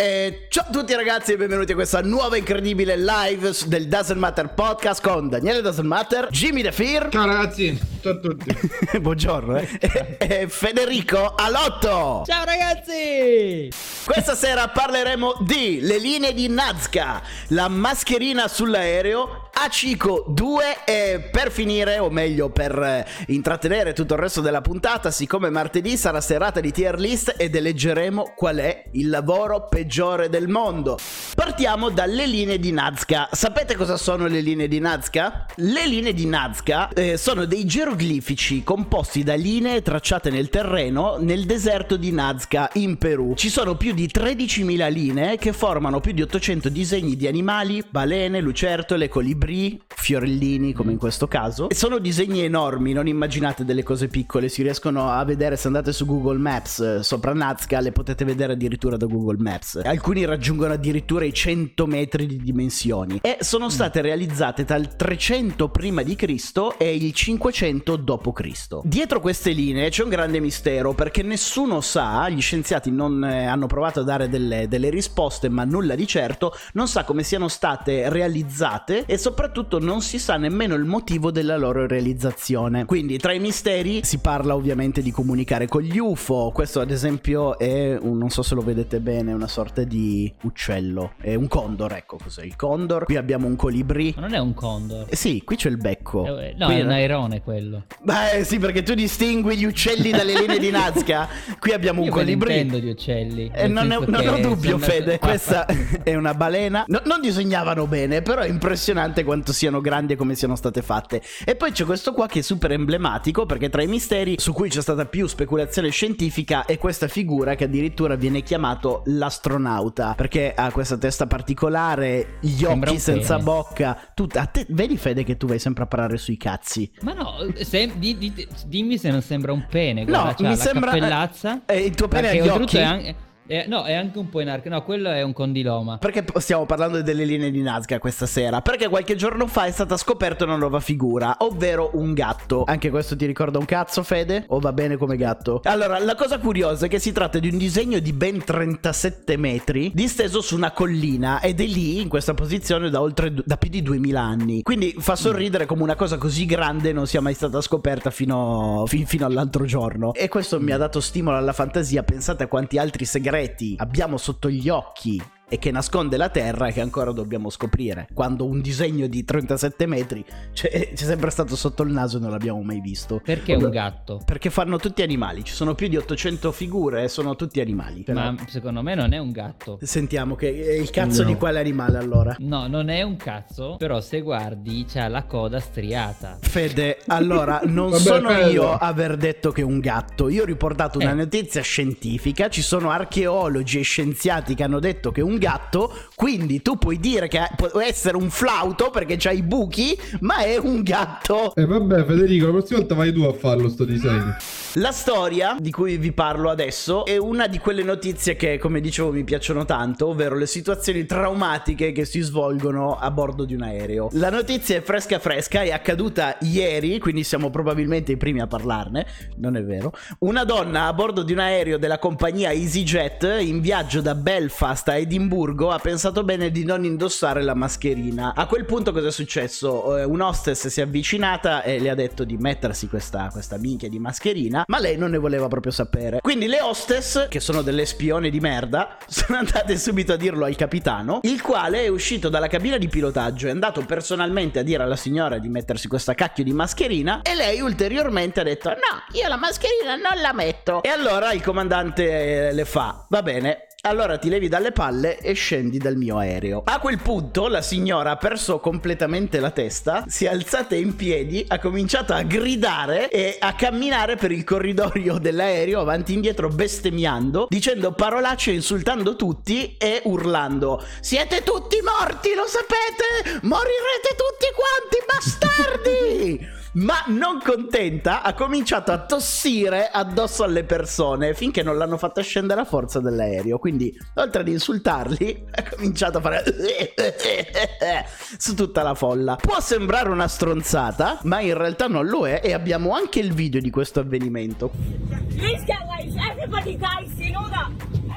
E ciao a tutti ragazzi e benvenuti a questa nuova incredibile live del Doesn't Matter podcast con Daniele Doesn't Matter, Jimmy The Fear. Ciao ragazzi, ciao a tutti. Buongiorno. Eh. E, e Federico Alotto. Ciao ragazzi! Questa sera parleremo di le linee di Nazca, la mascherina sull'aereo, Acico 2 e per finire, o meglio per eh, intrattenere tutto il resto della puntata, siccome martedì sarà serata di tier list ed eleggeremo qual è il lavoro peggiore del mondo. Partiamo dalle linee di Nazca. Sapete cosa sono le linee di Nazca? Le linee di Nazca eh, sono dei geroglifici composti da linee tracciate nel terreno nel deserto di Nazca in Perù. Ci sono più di 13.000 linee che formano più di 800 disegni di animali, balene, lucertole, colibri, fiorellini come in questo caso. E sono disegni enormi, non immaginate delle cose piccole, si riescono a vedere se andate su Google Maps eh, sopra Nazca, le potete vedere addirittura da Google Maps. Alcuni raggiungono addirittura i 100 metri di dimensioni e sono state realizzate dal 300 prima di Cristo e il 500 dopo Cristo. Dietro queste linee c'è un grande mistero perché nessuno sa, gli scienziati non eh, hanno provato a dare delle, delle risposte ma nulla di certo, non sa come siano state realizzate e soprattutto non si sa nemmeno il motivo della loro realizzazione. Quindi tra i misteri si parla ovviamente di comunicare con gli UFO, questo ad esempio è, un, non so se lo vedete bene, una sorta di uccello, è un condor, ecco cos'è il condor, qui abbiamo un colibrì. Ma non è un condor. Eh sì, qui c'è il becco. Eh, no, Qui è un airone quello. Beh, sì, perché tu distingui gli uccelli dalle linee di Nazca. Qui abbiamo un Io me ne colibrì. intendo di uccelli. Eh, non, è- non ho dubbio, Fede. Questa è una balena. No- non disegnavano bene, però è impressionante quanto siano grandi e come siano state fatte. E poi c'è questo qua che è super emblematico perché tra i misteri su cui c'è stata più speculazione scientifica è questa figura che addirittura viene chiamato l'astronauta perché ha questa testa particolare, gli Sembra occhi senza pene. bocca. Tu, a te, vedi, Fede, che tu vai sempre a parlare sui cazzi. Ma no, se- di- di- dimmi se non sembra un pene. Guarda, No, mi la sembra- cappellazza. eh, il tuo pene ha gli occhi? È anche, è- no, è anche un po' in arco. No, quello è un condiloma. Perché stiamo parlando delle linee di Nazca questa sera? Perché qualche giorno fa è stata scoperta una nuova figura, ovvero un gatto. Anche questo ti ricorda un cazzo, Fede? O va bene come gatto? Allora, la cosa curiosa è che si tratta di un disegno di ben 37 metri, disteso su una collina, ed è lì, in questa posizione, da, oltre, da più di 2000 anni. Quindi fa sorridere come una cosa così grande non sia mai stata scoperta fino, fi- fino all'altro giorno. E questo mi ha dato stimolo alla fantasia. Pensate a quanti altri segreti abbiamo sotto gli occhi e che nasconde la Terra che ancora dobbiamo scoprire. Quando un disegno di 37 metri c'è, c'è sempre stato sotto il naso e non l'abbiamo mai visto. Perché un gatto? Perché fanno tutti animali, ci sono più di 800 figure e sono tutti animali. Ma secondo me non è un gatto. Sentiamo che è il cazzo No. di quale animale allora? No, non è un cazzo. Però se guardi, c'ha la coda striata. Fede, allora non Vabbè, sono Fede. io a aver detto che è un gatto, io ho riportato una Eh. notizia scientifica, ci sono archeologi e scienziati che hanno detto che è un gatto, quindi tu puoi dire che può essere un flauto perché c'ha i buchi, ma è un gatto. E vabbè Federico, la prossima volta vai tu a farlo sto disegno. La storia di cui vi parlo adesso è una di quelle notizie che, come dicevo, mi piacciono tanto, ovvero le situazioni traumatiche che si svolgono a bordo di un aereo. La notizia è fresca fresca, è accaduta ieri, quindi siamo probabilmente i primi a parlarne, non è vero. Una donna a bordo di un aereo della compagnia EasyJet in viaggio da Belfast a Edimburgo ha pensato bene di non indossare la mascherina. A quel punto cosa è successo? Eh, Un hostess si è avvicinata e le ha detto di mettersi questa, questa minchia di mascherina, ma lei non ne voleva proprio sapere. Quindi le hostess, che sono delle spione di merda, sono andate subito a dirlo al capitano, il quale è uscito dalla cabina di pilotaggio, è andato personalmente a dire alla signora di mettersi questa cacchio di mascherina e lei ulteriormente ha detto no, io la mascherina non la metto. E allora il comandante eh, le fa, va bene, allora ti levi dalle palle e scendi dal mio aereo. A quel punto la signora ha perso completamente la testa, si è alzata in piedi, ha cominciato a gridare e a camminare per il corridoio dell'aereo avanti e indietro bestemmiando, dicendo parolacce, insultando tutti e urlando Siete tutti morti, lo sapete? Morirete tutti quanti, bastardi! Ma non contenta, ha cominciato a tossire addosso alle persone finché non l'hanno fatta scendere a forza dell'aereo. Quindi, oltre ad insultarli, ha cominciato a fare su tutta la folla. Può sembrare una stronzata, ma in realtà non lo è. E abbiamo anche il video di questo avvenimento.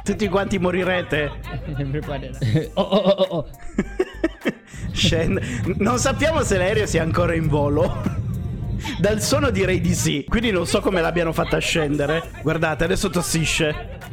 Tutti quanti morirete. oh, oh, oh, oh. Scende. Non sappiamo se l'aereo sia ancora in volo. Dal suono direi di sì. Quindi non so come l'abbiano fatta scendere. Guardate, adesso tossisce.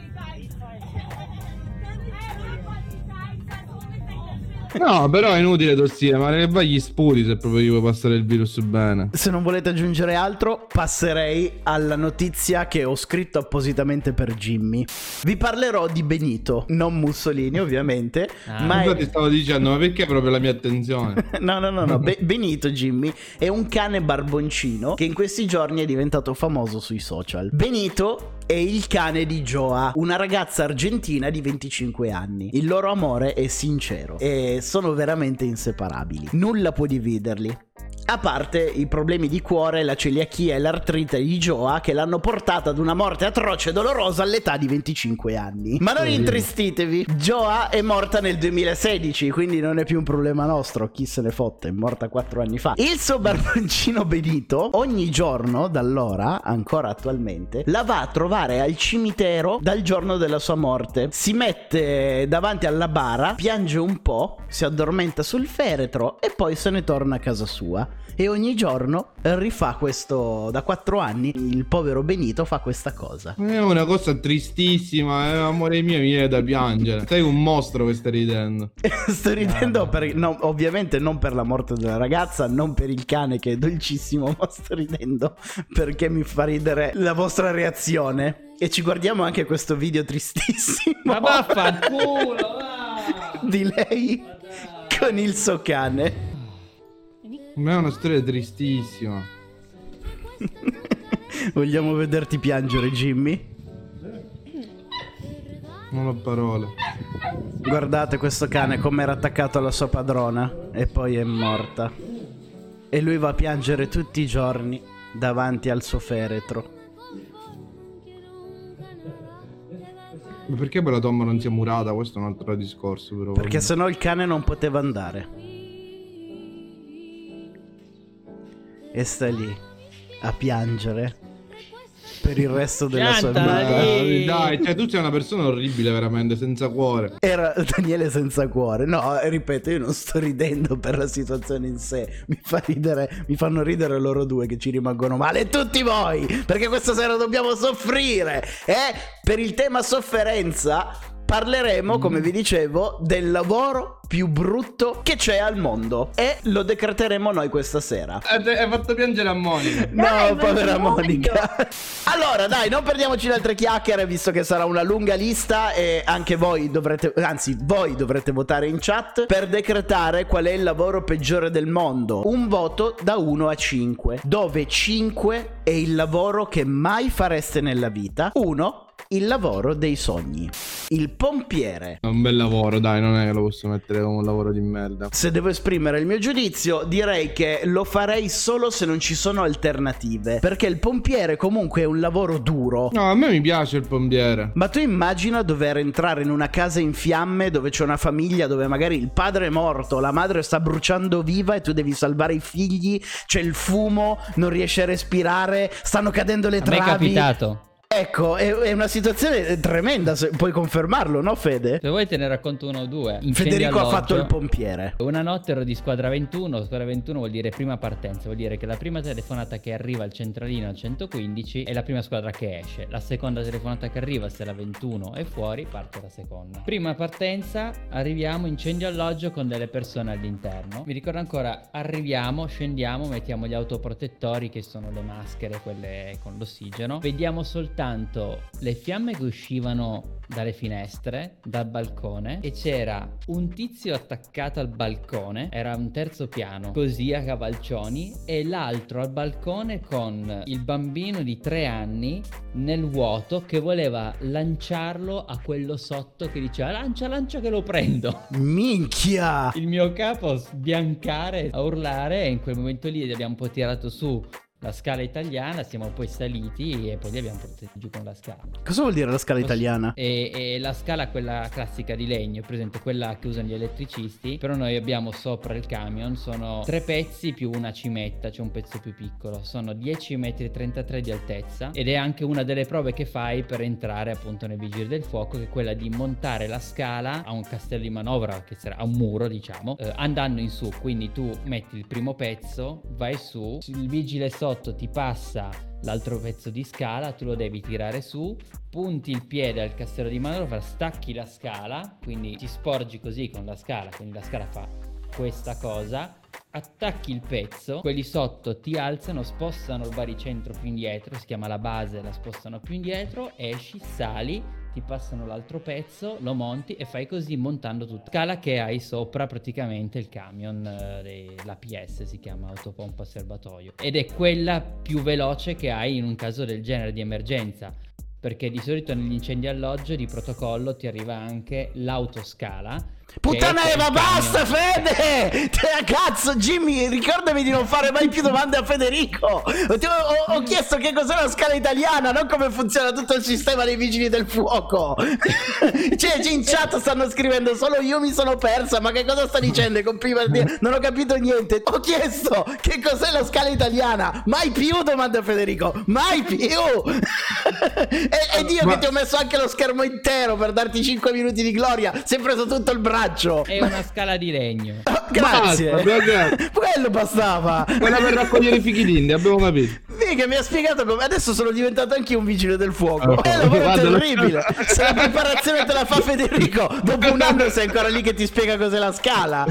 No, però è inutile tossire, ma che vai gli sputi se proprio gli vuoi passare il virus bene. Se non volete aggiungere altro, passerei alla notizia che ho scritto appositamente per Jimmy. Vi parlerò di Benito, non Mussolini ovviamente, Ah. ma Infatti è... stavo dicendo, ma perché proprio la mia attenzione? No, no, no, no. Be- Benito Jimmy è un cane barboncino che in questi giorni è diventato famoso sui social. Benito è il cane di Joa, una ragazza argentina di 25 anni. Il loro amore è sincero e sono veramente inseparabili. Nulla può dividerli. A parte i problemi di cuore, la celiachia e l'artrite di Joa che l'hanno portata ad una morte atroce e dolorosa all'età di 25 anni. Ma non intristitevi, Joa è morta nel 2016, quindi non è più un problema nostro, chi se ne fotte, è morta 4 anni fa. Il suo barboncino Benito ogni giorno, da allora, ancora attualmente, la va a trovare al cimitero dal giorno della sua morte. Si mette davanti alla bara, piange un po', si addormenta sul feretro e poi se ne torna a casa sua. E ogni giorno rifà questo. Da 4 anni il povero Benito fa questa cosa. È una cosa tristissima, eh, amore mio, mi viene da piangere. Sei un mostro che stai ridendo. Sto ridendo per, no, ovviamente non per la morte della ragazza, non per il cane che è dolcissimo, ma sto ridendo perché mi fa ridere la vostra reazione. E ci guardiamo anche questo video tristissimo Ma vaffanculo, va! di lei con il suo cane. Ma è una storia tristissima. Vogliamo vederti piangere, Jimmy? Non ho parole. Guardate questo cane come era attaccato alla sua padrona e poi è morta. E lui va a piangere tutti i giorni davanti al suo feretro. Ma perché poi la tomba non si è murata? Questo è un altro discorso, però. Perché sennò il cane non poteva andare. E sta lì a piangere per il resto della sua Piantala vita. Dai, cioè tu sei una persona orribile veramente, senza cuore. Era Daniele senza cuore. No, ripeto, io non sto ridendo per la situazione in sé. Mi fa ridere, mi fanno ridere loro due che ci rimangono male. E tutti voi! Perché questa sera dobbiamo soffrire. E per il tema sofferenza parleremo, come vi dicevo, del lavoro più brutto che c'è al mondo. E lo decreteremo noi questa sera. Hai fatto piangere a Monica. No, Dai, povera. Monica. Allora, dai, non perdiamoci in altre chiacchiere, visto che sarà una lunga lista e anche voi dovrete, anzi, voi dovrete votare in chat per decretare qual è il lavoro peggiore del mondo. Un voto da 1 a 5, dove 5 è il lavoro che mai fareste nella vita, 1 il lavoro dei sogni. Il pompiere. È un bel lavoro, dai, non è che lo posso mettere come un lavoro di merda. Se devo esprimere il mio giudizio, direi che lo farei solo se non ci sono alternative. Perché il pompiere comunque è un lavoro duro. No, a me mi piace il pompiere. Ma tu immagina dover entrare in una casa in fiamme dove c'è una famiglia dove magari il padre è morto, la madre sta bruciando viva e tu devi salvare i figli, c'è il fumo, non riesci a respirare, stanno cadendo le A me è travi. capitato. Ecco, è, è una situazione tremenda, se- puoi confermarlo, no Fede? Se vuoi te ne racconto uno o due. Incendi Federico ha fatto il pompiere. Una notte ero di squadra 21, squadra 21 vuol dire prima partenza, vuol dire che la prima telefonata che arriva al centralino al 115 è la prima squadra che esce, la seconda telefonata che arriva se la 21 è fuori parte la seconda. Prima partenza, arriviamo, incendio alloggio con delle persone all'interno. Mi ricordo ancora, arriviamo, scendiamo, mettiamo gli autoprotettori che sono le maschere, quelle con l'ossigeno, vediamo soltanto soltanto le fiamme che uscivano dalle finestre, dal balcone e c'era un tizio attaccato al balcone, era un terzo piano, così a cavalcioni e l'altro al balcone con il bambino di tre anni nel vuoto che voleva lanciarlo a quello sotto che diceva lancia lancia che lo prendo. Minchia! Il mio capo sbiancare, a urlare e in quel momento lì abbiamo un po' tirato su la scala italiana, siamo poi saliti e poi li abbiamo portati giù con la scala. Cosa vuol dire la scala italiana? E, e la scala, quella classica di legno, per esempio quella che usano gli elettricisti, però noi abbiamo sopra il camion, sono tre pezzi più una cimetta, c'è un pezzo più piccolo, sono 10 metri e 33 di altezza ed è anche una delle prove che fai per entrare appunto nei vigili del fuoco, che è quella di montare la scala a un castello di manovra, che sarà a un muro diciamo, eh, andando in su, quindi tu metti il primo pezzo, vai su, il vigile sotto ti passa l'altro pezzo di scala, tu lo devi tirare su, punti il piede al castello di manovra, stacchi la scala, quindi ti sporgi così con la scala, quindi la scala fa questa cosa, attacchi il pezzo, quelli sotto ti alzano, spostano il baricentro più indietro, si chiama la base, la spostano più indietro, esci, sali, ti passano l'altro pezzo, lo monti e fai così montando tutta scala che hai sopra praticamente il camion, eh, la PS si chiama autopompa serbatoio ed è quella più veloce che hai in un caso del genere di emergenza perché di solito negli incendi alloggio di protocollo ti arriva anche l'autoscala Puttana Eva, basta Fede! Te, cazzo, Jimmy, ricordami di non fare mai più domande a Federico. Ho, ho, ho, chiesto che cos'è la scala italiana, non come funziona tutto il sistema dei vigili del fuoco. cioè, in chat stanno scrivendo, solo io mi sono persa, ma che cosa sta dicendo? Non ho capito niente. Ho chiesto che cos'è la scala italiana. Mai più domande a Federico, mai più. e, ed io ma... che ti ho messo anche lo schermo intero per darti 5 minuti di gloria, si è preso tutto il braccio braccio. È una scala di legno. Oh, grazie. Basta, Quello bastava. Quella per raccogliere i fichi d'India, abbiamo capito. Mica mi ha spiegato come. Adesso sono diventato anche un vigile del fuoco. Oh, è un lavoro terribile. Se la preparazione te la fa Federico, dopo un anno sei ancora lì che ti spiega cos'è la scala.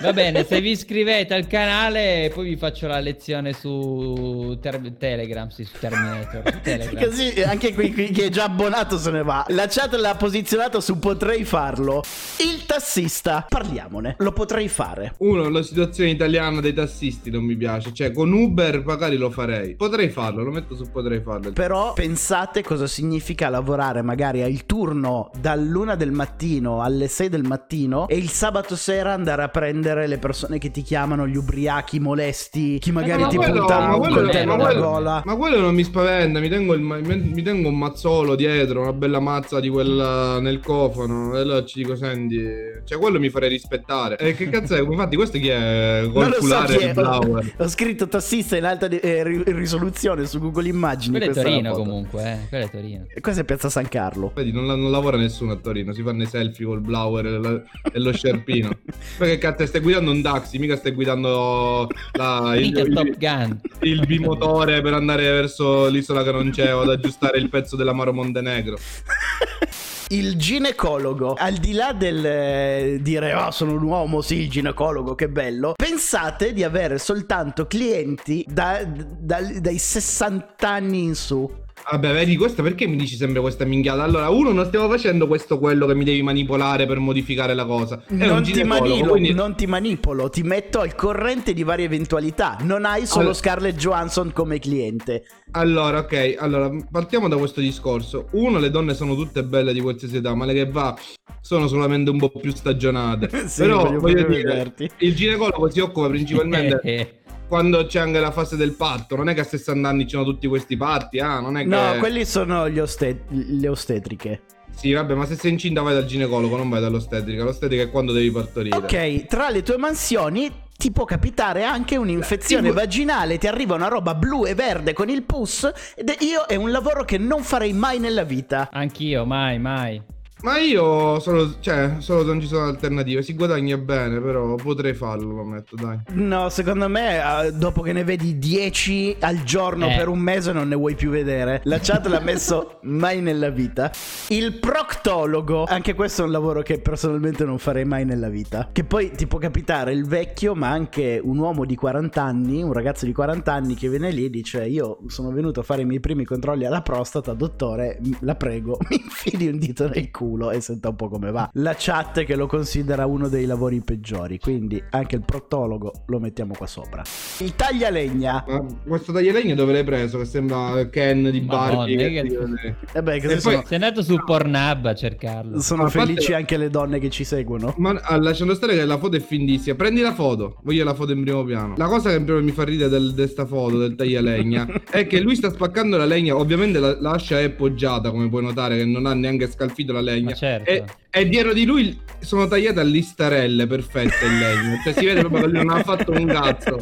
Va bene, se vi iscrivete al canale, poi vi faccio la lezione su ter- Telegram. Sì, su Terminator. Telegram. Così anche qui, qui chi è già abbonato se ne va. La chat l'ha posizionato su potrei farlo. Il tassista, parliamone, lo potrei fare. Uno, la situazione italiana dei tassisti non mi piace, cioè con Uber magari lo farei. Potrei farlo, lo metto su potrei farlo. Però pensate cosa significa lavorare magari al turno dall'una del mattino alle 6 del mattino e il sabato sera andare a prendere le persone che ti chiamano gli ubriachi molesti, chi magari ma ti quello, punta un coltello alla gola. Ma quello non mi spaventa, mi tengo, il, mi tengo un mazzolo dietro, una bella mazza di quella nel cofano e allora ci dico senti cioè, quello mi farei rispettare. E che cazzo è? Infatti, questo chi è? Non so chi è. Ho, ho scritto tassista in alta di, eh, risoluzione su Google Immagini. Quello è Torino, comunque. Eh. Quello è Torino. E questo è Piazza San Carlo. Vedi, non, non, lavora nessuno a Torino. Si fanno i selfie col blower e, la, e lo scerpino. Perché cazzo, stai guidando un taxi, mica stai guidando la, il, il, Top Gun. il bimotore per andare verso l'isola che non c'è o ad aggiustare il pezzo dell'Amaro Montenegro. il ginecologo, al di là del eh, dire oh sono un uomo, sì il ginecologo, che bello, pensate di avere soltanto clienti da, da, dai 60 anni in su. Vabbè, vedi, questo perché mi dici sempre questa minchiata? Allora, uno, non stiamo facendo questo quello che mi devi manipolare per modificare la cosa. È non ti, manilo, quindi... non ti manipolo, ti metto al corrente di varie eventualità. Non hai solo allora... Scarlett Johansson come cliente. Allora, ok, allora, partiamo da questo discorso. Uno, le donne sono tutte belle di qualsiasi età, ma le che va sono solamente un po' più stagionate. sì, Però, voglio, voglio dire, il ginecologo si occupa principalmente... quando c'è anche la fase del parto. Non è che a 60 anni c'erano tutti questi parti, ah, non è che... No, quelli sono ostet- le ostetriche. Sì, vabbè, ma se sei incinta vai dal ginecologo, non vai dall'ostetrica. L'ostetrica è quando devi partorire. Ok, tra le tue mansioni ti può capitare anche un'infezione Beh, vaginale, ti arriva una roba blu e verde con il pus ed io è un lavoro che non farei mai nella vita. Anch'io, mai, mai. Ma io solo, cioè, solo non ci sono alternative. Si guadagna bene, però potrei farlo, lo metto, dai. No, secondo me, eh, dopo che ne vedi 10 al giorno eh. per un mese, non ne vuoi più vedere. La chat l'ha messo mai nella vita. Il proctologo, anche questo è un lavoro che personalmente non farei mai nella vita. Che poi ti può capitare il vecchio, ma anche un uomo di 40 anni, un ragazzo di 40 anni che viene lì e dice: Io sono venuto a fare i miei primi controlli alla prostata, dottore, la prego, mi infili un dito nel culo culo e senta un po' come va. La chat che lo considera uno dei lavori peggiori, quindi anche il protologo lo mettiamo qua sopra. Il taglialegna. Ma questo taglialegna dove l'hai preso? Che sembra Ken di Barbie. Che... Che... Eh beh, che sono... Sei andato su Pornhub a cercarlo. Sono felici parte... anche le donne che ci seguono. Ma ah, lasciando stare che la foto è findissima. Prendi la foto. Voglio la foto in primo piano. La cosa che mi fa ridere di questa foto del taglialegna è che lui sta spaccando la legna. Ovviamente la, l'ascia è poggiata, come puoi notare, che non ha neanche scalfito la legna legno. Certo. E, e, dietro di lui sono tagliate a listarelle perfette il legno. Cioè si vede proprio che lui non ha fatto un cazzo.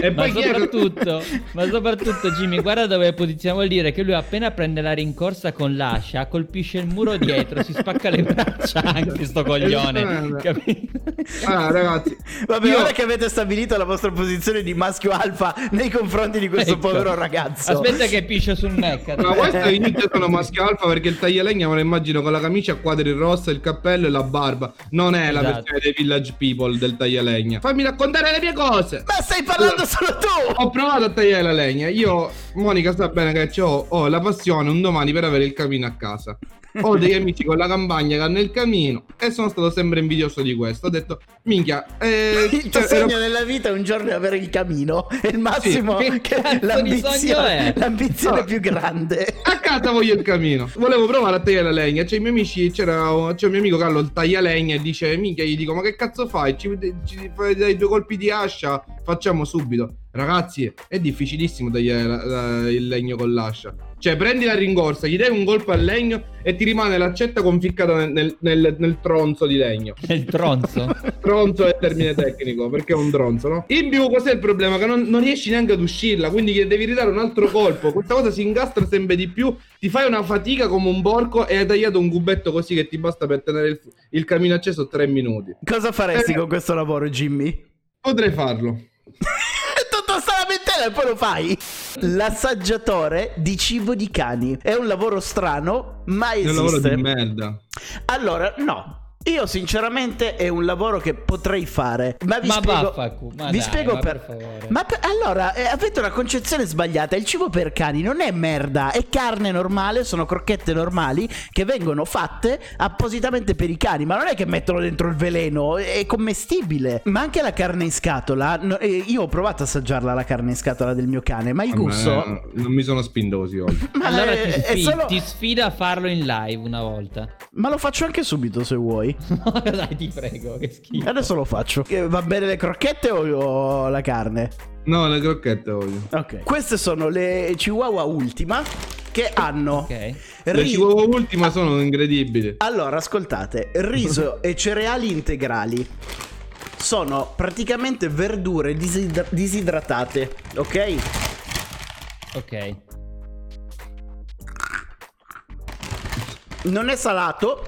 E ma poi soprattutto, ma soprattutto Jimmy, guarda dove posiziamo il dire che lui appena prende la rincorsa con l'ascia, colpisce il muro dietro, si spacca le braccia anche sto coglione. Capito? Ah, ragazzi. Vabbè, io... ora che avete stabilito la vostra posizione di maschio alfa nei confronti di questo ecco. povero ragazzo. Aspetta che pisce sul neck. Ma questo inizio sono maschio alfa perché il taglialegna me lo immagino con la camicia a quadri rossa, il cappello e la barba. Non è esatto. la versione dei Village People del taglialegna. Fammi raccontare le mie cose. Ma stai parlando solo tu. Ho provato a tagliare la legna. Io, Monica sa bene che ho, ho la passione un domani per avere il camino a casa ho degli amici con la campagna che hanno il camino e sono stato sempre invidioso di questo. Ho detto, minchia, eh, il tuo cioè, sogno ero... nella vita è un giorno avere il camino. È il massimo sì. che l'ambizione, l'ambizione no. più grande. A casa voglio il camino. Volevo provare a tagliare la legna. C'è i miei amici, c'era, c'è un mio amico Carlo, il taglia legna e dice, minchia, gli dico, ma che cazzo fai? Ci, ci fai dei due colpi di ascia? Facciamo subito. Ragazzi, è difficilissimo tagliare la, la, il legno con l'ascia. Cioè, prendi la ringorsa, gli dai un colpo al legno e ti rimane l'accetta conficcata nel, nel, nel, nel tronzo di legno. Il tronzo? tronzo è il termine tecnico, perché è un tronzo, no? In più, cos'è il problema? Che non, non, riesci neanche ad uscirla, quindi gli devi ridare un altro colpo. Questa cosa si ingastra sempre di più, ti fai una fatica come un porco e hai tagliato un cubetto così che ti basta per tenere il, il camino acceso tre minuti. Cosa faresti eh, con questo lavoro, Jimmy? Potrei farlo e poi lo fai. L'assaggiatore di cibo di cani. È un lavoro strano, ma esiste. È un lavoro di merda. Allora, no. Io sinceramente è un lavoro che potrei fare, ma vi ma spiego, vaffacu, ma vi dai, spiego ma per, per Ma per, allora, eh, avete una concezione sbagliata, il cibo per cani non è merda, è carne normale, sono crocchette normali che vengono fatte appositamente per i cani, ma non è che mettono dentro il veleno, è commestibile. Ma anche la carne in scatola, no, eh, io ho provato a assaggiarla la carne in scatola del mio cane, ma il gusto me, non mi sono spinto così oggi. ma allora è, ti, sfida, solo... ti sfida a farlo in live una volta. Ma lo faccio anche subito se vuoi. Dai, ti prego, che schifo. Adesso lo faccio. Che va bene le crocchette o, la carne? No, le crocchette voglio. Ok. Queste sono le Chihuahua Ultima che hanno okay. ri- le Chihuahua Ultima sono incredibili. Allora, ascoltate, riso e cereali integrali. Sono praticamente verdure disidra- disidratate, ok? Ok. Non è salato,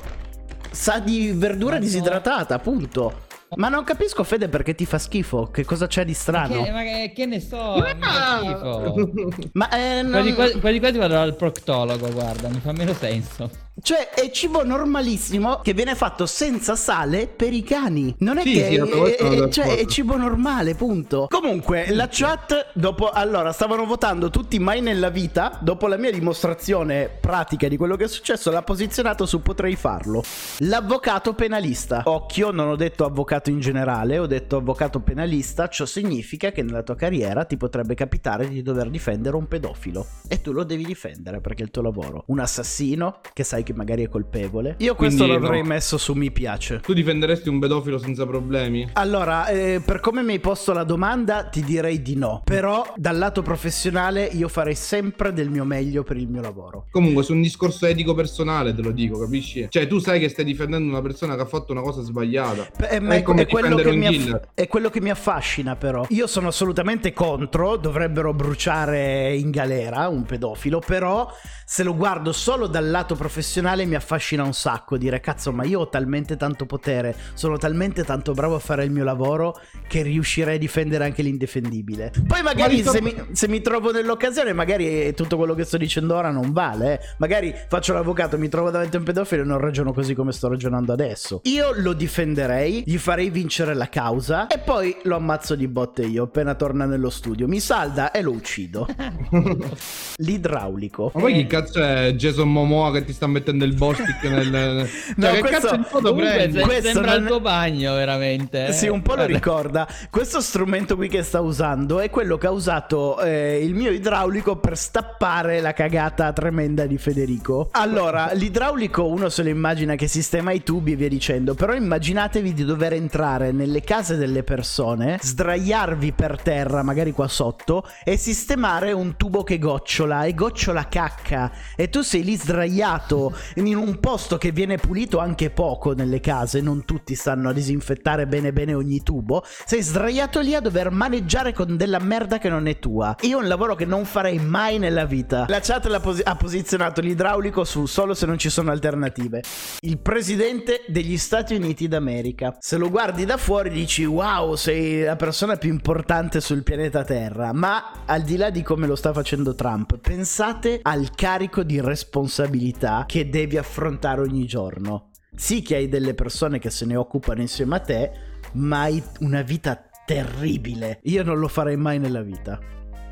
sa di verdura disidratata, appunto. Ma non capisco, Fede, perché ti fa schifo. Che cosa c'è di strano? Ma che, ma che, che ne so, ma... mi fa schifo. ma eh, non... quelli, qua, quelli qua ti vado dal proctologo, guarda, mi fa meno senso. Cioè, è cibo normalissimo che viene fatto senza sale per i cani. Non è sì, che sì, è, è, cioè, è cibo normale, punto. Comunque, la chat dopo allora stavano votando tutti mai nella vita. Dopo la mia dimostrazione pratica di quello che è successo, l'ha posizionato su potrei farlo. L'avvocato penalista. Occhio, non ho detto avvocato in generale, ho detto avvocato penalista. Ciò significa che nella tua carriera ti potrebbe capitare di dover difendere un pedofilo. E tu lo devi difendere perché è il tuo lavoro. Un assassino che sai che magari è colpevole. Io questo Quindi, l'avrei no. messo su mi piace. Tu difenderesti un pedofilo senza problemi? Allora, eh, per come mi hai posto la domanda, ti direi di no. Però dal lato professionale io farei sempre del mio meglio per il mio lavoro. Comunque, su un discorso etico personale te lo dico, capisci? Cioè, tu sai che stai difendendo una persona che ha fatto una cosa sbagliata. Eh, è, come è, quello aff- è quello che mi affascina, però. Io sono assolutamente contro, dovrebbero bruciare in galera un pedofilo, però se lo guardo solo dal lato professionale professionale mi affascina un sacco dire cazzo ma io ho talmente tanto potere, sono talmente tanto bravo a fare il mio lavoro che riuscirei a difendere anche l'indefendibile. Poi magari ma se, mi, se, mi, trovo nell'occasione magari tutto quello che sto dicendo ora non vale, eh. magari faccio l'avvocato, mi trovo davanti a un pedofilo e non ragiono così come sto ragionando adesso. Io lo difenderei, gli farei vincere la causa e poi lo ammazzo di botte io appena torna nello studio, mi salda e lo uccido. L'idraulico. Ma poi chi cazzo è Jason Momoa che ti sta mettendo il bostic nel... no, cioè, che questo... cazzo di foto prendi? Questo sembra non... il tuo bagno veramente. Sì, un po' lo ricorda. Questo strumento qui che sta usando è quello che ha usato eh, il mio idraulico per stappare la cagata tremenda di Federico. Allora, l'idraulico uno se lo immagina che sistema i tubi e via dicendo, però immaginatevi di dover entrare nelle case delle persone, sdraiarvi per terra, magari qua sotto, e sistemare un tubo che gocciola e gocciola cacca e tu sei lì sdraiato in un posto che viene pulito anche poco nelle case, non tutti stanno a disinfettare bene bene ogni tubo, sei sdraiato lì a dover maneggiare con della merda che non è tua. Io un lavoro che non farei mai nella vita. La chat pos- ha posizionato l'idraulico su solo se non ci sono alternative. Il presidente degli Stati Uniti d'America. Se lo guardi da fuori dici wow, sei la persona più importante sul pianeta Terra, ma al di là di come lo sta facendo Trump, pensate al carico di responsabilità che devi affrontare ogni giorno. Sì che hai delle persone che se ne occupano insieme a te, ma hai una vita terribile. Io non lo farei mai nella vita.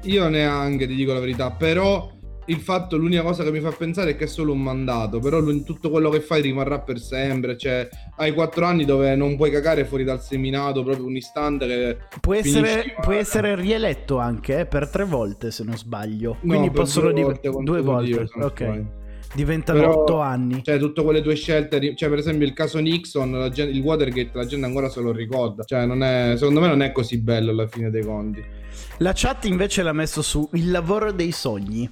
Io neanche, ti dico la verità, però il fatto, l'unica cosa che mi fa pensare è che è solo un mandato, però tutto quello che fai rimarrà per sempre, cioè hai quattro anni dove non puoi cagare fuori dal seminato proprio un istante che... Può essere, può essere rieletto anche eh, per tre volte se non sbaglio, quindi no, possono dire due volte, Dio, ok. Fai. Diventano Però, otto anni. Cioè, tutte quelle tue scelte. Cioè, per esempio, il caso Nixon, gente, il Watergate, la gente ancora se lo ricorda. Cioè, non è, secondo me non è così bello alla fine dei conti. La chat invece l'ha messo su il lavoro dei sogni.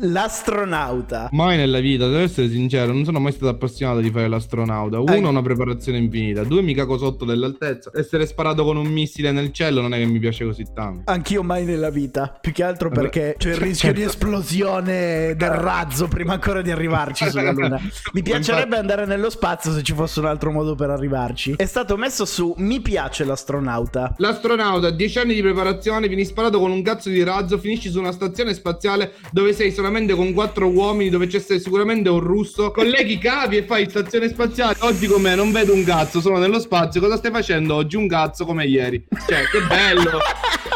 L'astronauta. Mai nella vita, devo essere sincero, non sono mai stato appassionato di fare l'astronauta. Uno, Hai... una preparazione infinita. Due, mi cago sotto dell'altezza. Essere sparato con un missile nel cielo non è che mi piace così tanto. Anch'io mai nella vita. Più che altro perché c'è il rischio di esplosione del razzo prima ancora di arrivarci sulla Luna. Mi piacerebbe andare nello spazio se ci fosse un altro modo per arrivarci. È stato messo su mi piace l'astronauta. L'astronauta, 10 anni di preparazione, vieni sparato con un cazzo di razzo, finisci su una stazione spaziale dove sei solamente con quattro uomini, dove c'è sicuramente un russo, colleghi cavi e fai stazione spaziale. Oggi com'è? Non vedo un cazzo, sono nello spazio. Cosa stai facendo oggi? Un cazzo come ieri. Cioè, che bello.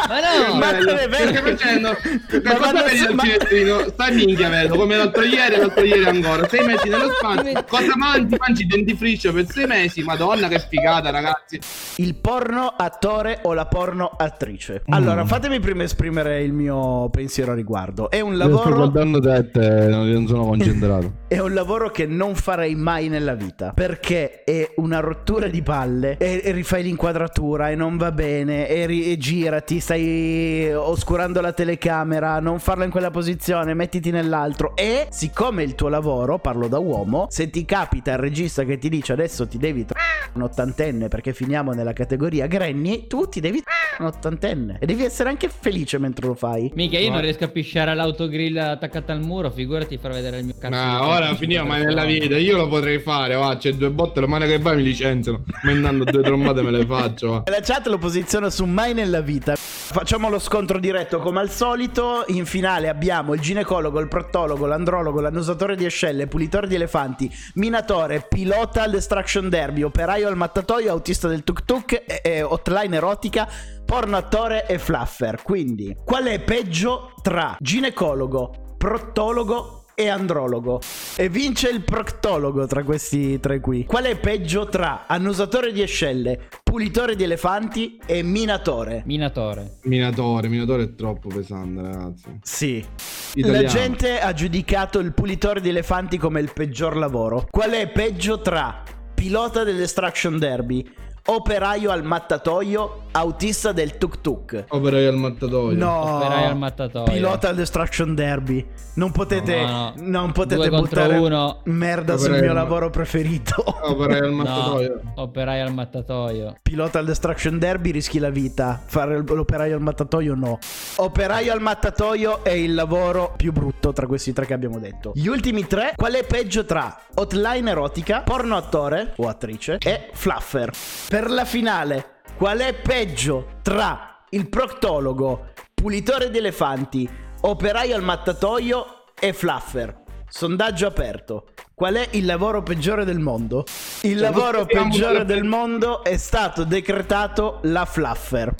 Ma no, ma bello. Perché facendo? Ma cosa vedi dal cinestrino? Stai minchia, vedo, come l'altro ieri, l'altro ieri ancora. Sei mesi nello spazio. Cosa mangi? Mangi dentifricio per sei mesi. Madonna, che figata, ragazzi. Il porno attore o la porno attrice. Allora, mm. fatemi prima esprimere il mio pensiero a riguardo. È un lavoro. Io sto guardando te, te non sono concentrato. è un lavoro che non farei mai nella vita. Perché è una rottura di palle. E, e rifai l'inquadratura e non va bene. E, ri- e girati, stai oscurando la telecamera. Non farla in quella posizione, mettiti nell'altro. E siccome il tuo lavoro, parlo da uomo, se ti capita il regista che ti dice adesso ti devi trovare un ottantenne perché finiamo nella categoria Granny, tu ti devi trovare un ottantenne. E devi essere anche felice mentre lo fai. Mica, io no. non riesco a pisciare l'autogrill attaccata al muro, figurati far vedere il mio cazzo. No, ora finiamo mai nella vita, io lo potrei fare, va, c'è due botte, la mano che vai mi licenziano, mandando due trombate me le faccio, va. La chat lo posiziona su mai nella vita. Facciamo lo scontro diretto come al solito, in finale abbiamo il ginecologo, il prottologo, l'andrologo, l'annusatore di ascelle, pulitore di elefanti, minatore, pilota al destruction derby, operaio al mattatoio, autista del tuk tuk, e, e hotline erotica, porno attore e fluffer. Quindi, qual è peggio tra ginecologo, prottologo e andrologo. E vince il proctologo tra questi tre qui. Qual è peggio tra annusatore di ascelle, pulitore di elefanti e minatore? Minatore. Minatore, minatore è troppo pesante, ragazzi. Sì. Italiano. La gente ha giudicato il pulitore di elefanti come il peggior lavoro. Qual è peggio tra pilota dell'Extraction Derby, operaio al mattatoio, autista del tuk tuk. Operaio al mattatoio. No, Operaio al mattatoio. pilota al Destruction Derby. Non potete, No, no. non potete buttare uno. merda sul Operaio mio al- lavoro preferito. Operaio al No, mattatoio. operai al mattatoio. Pilota al Destruction Derby rischi la vita. Fare l'operaio al mattatoio no. Operaio al mattatoio è il lavoro più brutto tra questi tre che abbiamo detto. Gli ultimi tre, qual è peggio tra hotline erotica, porno attore o attrice e fluffer? Per la finale, qual è peggio tra il proctologo, pulitore di elefanti, operaio al mattatoio e fluffer? Sondaggio aperto. Qual è il lavoro peggiore del mondo? Il Cioè, lavoro peggiore del mondo è stato decretato la fluffer.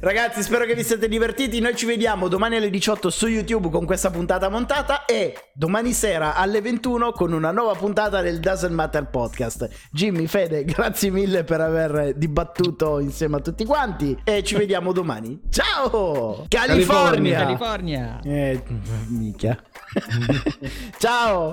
Ragazzi, spero che vi siate divertiti. Noi ci vediamo domani alle 18 su YouTube con questa puntata montata e domani sera alle 21 con una nuova puntata del Doesn't Matter Podcast. Jimmy, Fede, grazie mille per aver dibattuto insieme a tutti quanti e ci vediamo domani. Ciao! California! California. Eh, minchia. Ciao!